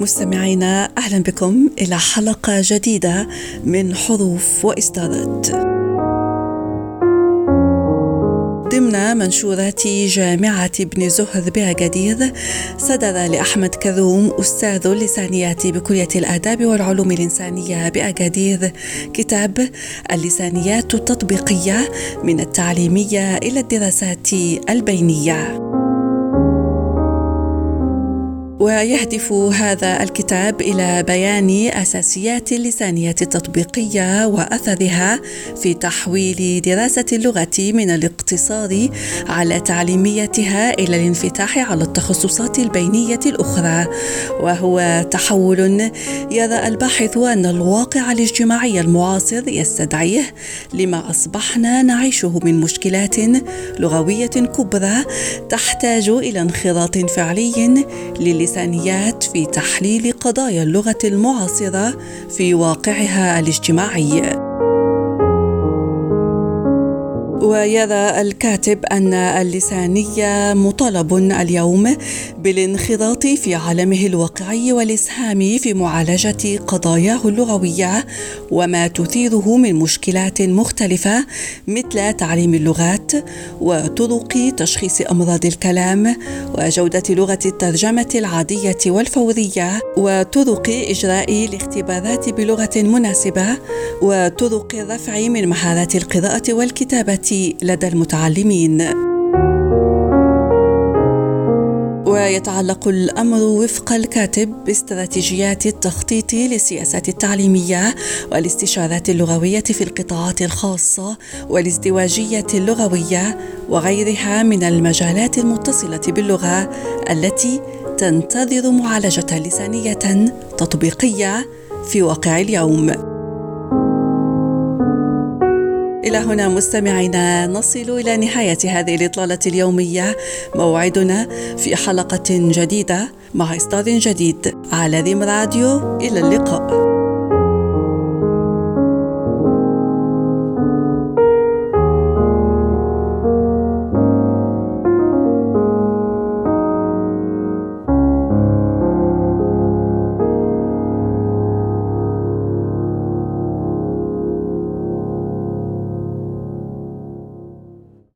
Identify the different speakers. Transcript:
Speaker 1: مستمعينا أهلا بكم إلى حلقة جديدة من حروف واصدارات ضمن منشورات جامعة ابن زهر بأكادير صدر لأحمد كروم أستاذ اللسانيات بكلية الآداب والعلوم الإنسانية بأكادير كتاب اللسانيات التطبيقية من التعليمية إلى الدراسات البينية. ويهدف هذا الكتاب إلى بيان أساسيات اللسانيه التطبيقية وأثرها في تحويل دراسة اللغة من الاقتصار على تعليميتها إلى الانفتاح على التخصصات البينية الأخرى. وهو تحول يرى الباحث أن الواقع الاجتماعي المعاصر يستدعيه لما أصبحنا نعيشه من مشكلات لغوية كبرى تحتاج إلى انخراط فعلي للسان اللسانيات في تحليل قضايا اللغة المعاصرة في واقعها الاجتماعي. ويرى الكاتب أن اللسانيه مطالب اليوم بالانخراط في عالمه الواقعي والإسهام في معالجة قضاياه اللغوية وما تثيره من مشكلات مختلفة مثل تعليم اللغات وطرق تشخيص أمراض الكلام وجودة لغة الترجمة العادية والفورية وطرق إجراء الاختبارات بلغة مناسبة وطرق الرفع من مهارات القراءة والكتابة. لدى المتعلمين. ويتعلق الأمر وفق الكاتب باستراتيجيات التخطيط للسياسات التعليمية والاستشارات اللغوية في القطاعات الخاصة والازدواجيه اللغوية وغيرها من المجالات المتصلة باللغة التي تنتظر معالجة لسانية تطبيقية في واقع اليوم. إلى هنا مستمعينا نصل إلى نهاية هذه الإطلالة اليومية. موعدنا في حلقة جديدة مع إصدار جديد على ريم راديو. إلى اللقاء.